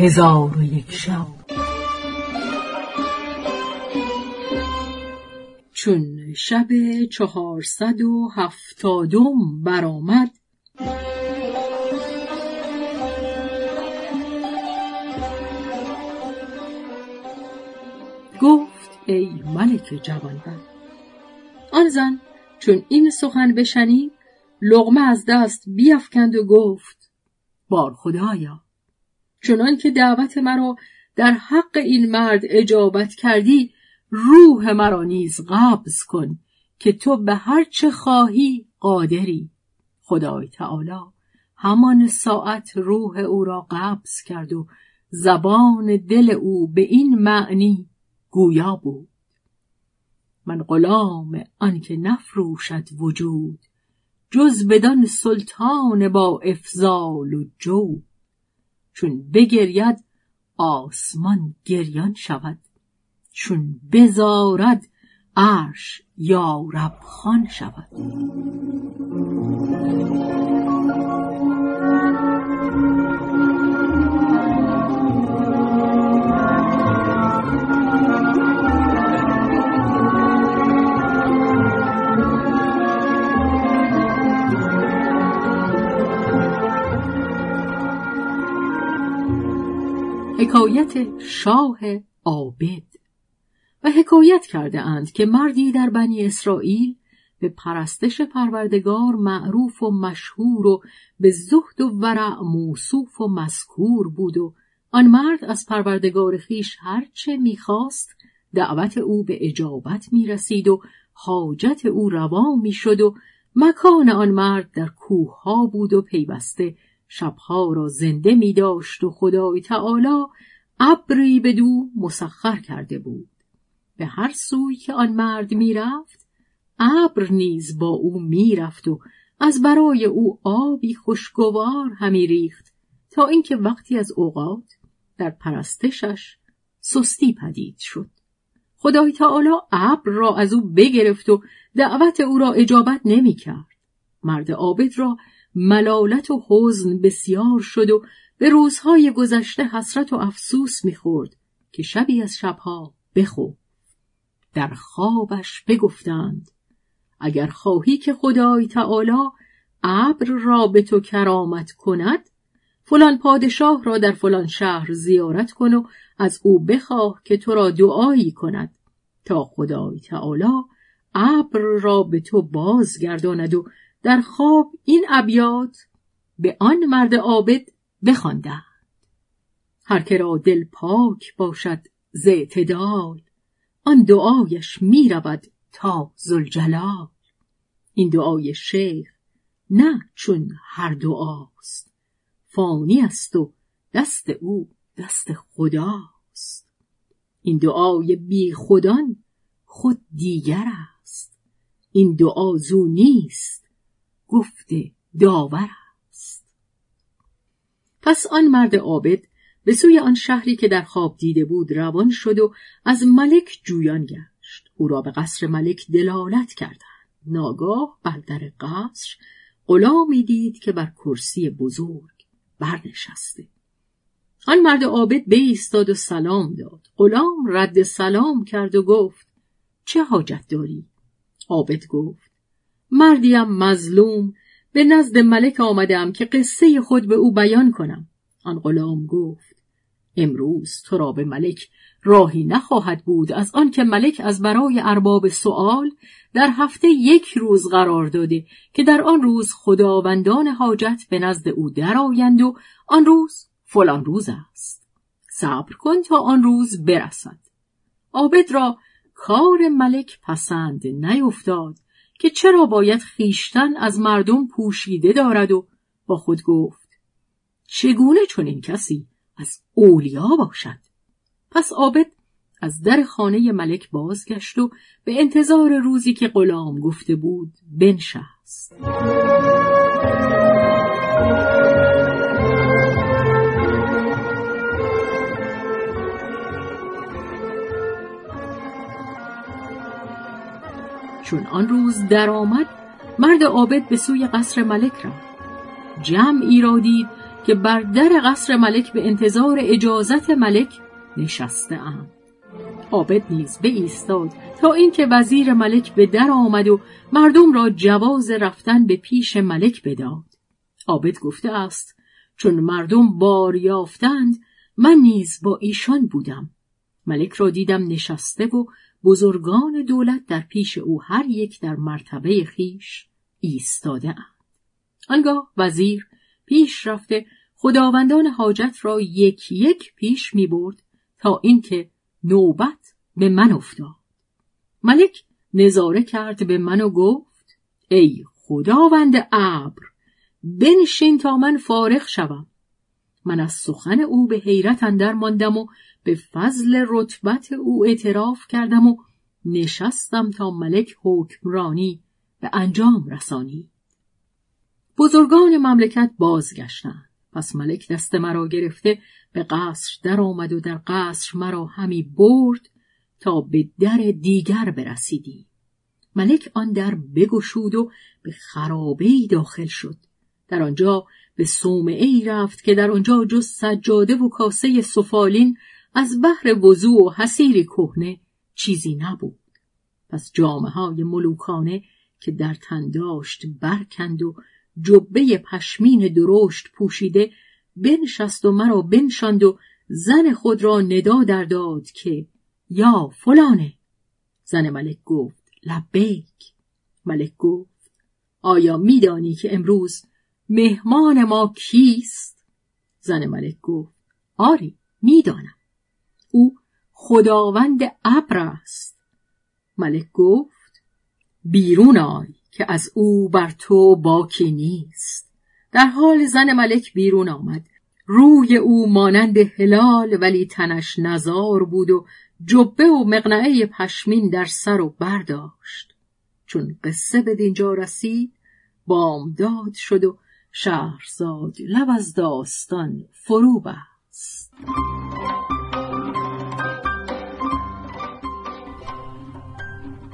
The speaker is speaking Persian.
هزار و یک شب. چون شب چهارصد و هفتادم برآمد گفت ای ملک جوانبخت آن زن چون این سخن بشنید لغمه از دست بیافکند و گفت بار خدایا. چنان که دعوت مرا در حق این مرد اجابت کردی روح مرا نیز قبض کن که تو به هر چه خواهی قادری. خدای تعالی همان ساعت روح او را قبض کرد و زبان دل او به این معنی گویا بود. من غلام آنکه نفروشد وجود جز بدان سلطان با افضال و جو چون بگرید آسمان گریان شود. چون بزارد عرش یارب خان شود. حکایت شاه عابد. و حکایت کرده اند که مردی در بنی اسرائیل به پرستش پروردگار معروف و مشهور و به زهد و ورع موصوف و مذکور بود و آن مرد از پروردگار خیش هرچه می‌خواست دعوت او به اجابت می‌رسید و حاجت او روا می‌شد و مکان آن مرد در کوه ها بود و پیوسته شبها را زنده می داشت و خدای تعالی ابری به دو مسخر کرده بود. به هر سوی که آن مرد می‌رفت ابر نیز با او می‌رفت و از برای او آبی خوشگوار همی ریخت تا اینکه وقتی از اوقات در پرستشش سستی پدید شد. خدای تعالی ابر را از او بگرفت و دعوت او را اجابت نمی‌کرد. مرد عابد را ملالت و حزن بسیار شد و به روزهای گذشته حسرت و افسوس می‌خورد که شبی از شبها بخو در خوابش بگفتند اگر خواهی که خدای تعالی ابر را به تو کرامت کند فلان پادشاه را در فلان شهر زیارت کن و از او بخواه که تو را دعایی کند تا خدای تعالی ابر را به تو بازگرداند و در خواب این ابیات به آن مرد عابد بخواندند. هر که را دل پاک باشد ز اعتدال آن دعایش می رود تا زلجلال این دعای شیخ نه چون هر دعاست فانی است و دست او دست خداست. این دعای بی خودان خود دیگر است این دعا زو نیست گفت داور است. پس آن مرد عابد به سوی آن شهری که در خواب دیده بود روان شد و از ملک جویان گشت. او را به قصر ملک دلالت کردند. ناگاه بر در قصر غلامی دید که بر کرسی بزرگ برنشسته. آن مرد عابد ایستاد و سلام داد. غلام رد سلام کرد و گفت چه حاجت داری؟ عابد گفت مردیم مظلوم به نزد ملک آمدم که قصه خود به او بیان کنم. آن غلام گفت امروز تو را به ملک راهی نخواهد بود از آنکه ملک از برای ارباب سؤال در هفته یک روز قرار داده که در آن روز خداوندان حاجت به نزد او درآیند و آن روز فلان روز است. صبر کن تا آن روز برسد. عابد را کار ملک پسند نیفتاد. که چرا باید خیشتن از مردم پوشیده دارد و با خود گفت چگونه چنین کسی از اولیا باشد؟ پس عابد از در خانه ملک بازگشت و به انتظار روزی که غلام گفته بود بنشست. چون آن روز درآمد مرد عابد به سوی قصر ملک رفت جمعی را دید که بر در قصر ملک به انتظار اجازت ملک نشسته ام. عابد نیز به ایستاد تا اینکه وزیر ملک به در آمد و مردم را جواز رفتن به پیش ملک بداد. عابد گفته است چون مردم بار یافتند من نیز با ایشان بودم. ملک را دیدم نشسته و بزرگان دولت در پیش او هر یک در مرتبه خیش ایستاده اند. آنگاه وزیر پیش رفته خداوندان حاجت را یک یک پیش می برد تا اینکه نوبت به من افتاد. ملک نظاره کرد به من و گفت ای خداوند ابر بنشین تا من فارغ شوم. من از سخن او به حیرت اندر ماندم و به فضل رتبت او اعتراف کردم و نشستم تا ملک حکمرانی به انجام رسانی. بزرگان مملکت بازگشتند. پس ملک دست مرا گرفته به قصر در آمد و در قصر مرا همی برد تا به در دیگر برسیدی. ملک آن در بگشود و به خرابه داخل شد. در آنجا به صومعه ای رفت که در آنجا جز سجاده و کاسه سفالین از بحر وضوع و حسیری کهنه چیزی نبود. پس جامعه های ملوکانه که در تن داشت برکند و جبه پشمین درشت پوشیده بنشست و مرا بنشاند و زن خود را ندا در داد که یا فلانه. زن ملک گفت لبیک. ملک گفت آیا میدانی که امروز مهمان ما کیست؟ زن ملک گفت آری می‌دانم. او خداوند ابر است. ملک گفت بیرون آی که از او بر تو باکی نیست. در حال زن ملک بیرون آمد. روی او مانند هلال ولی تنش نزار بود و جبه و مقنعه پشمین در سر و برداشت چون قصه به دینجا رسید بامداد شد و شهرزاد لب از داستان فرو بست.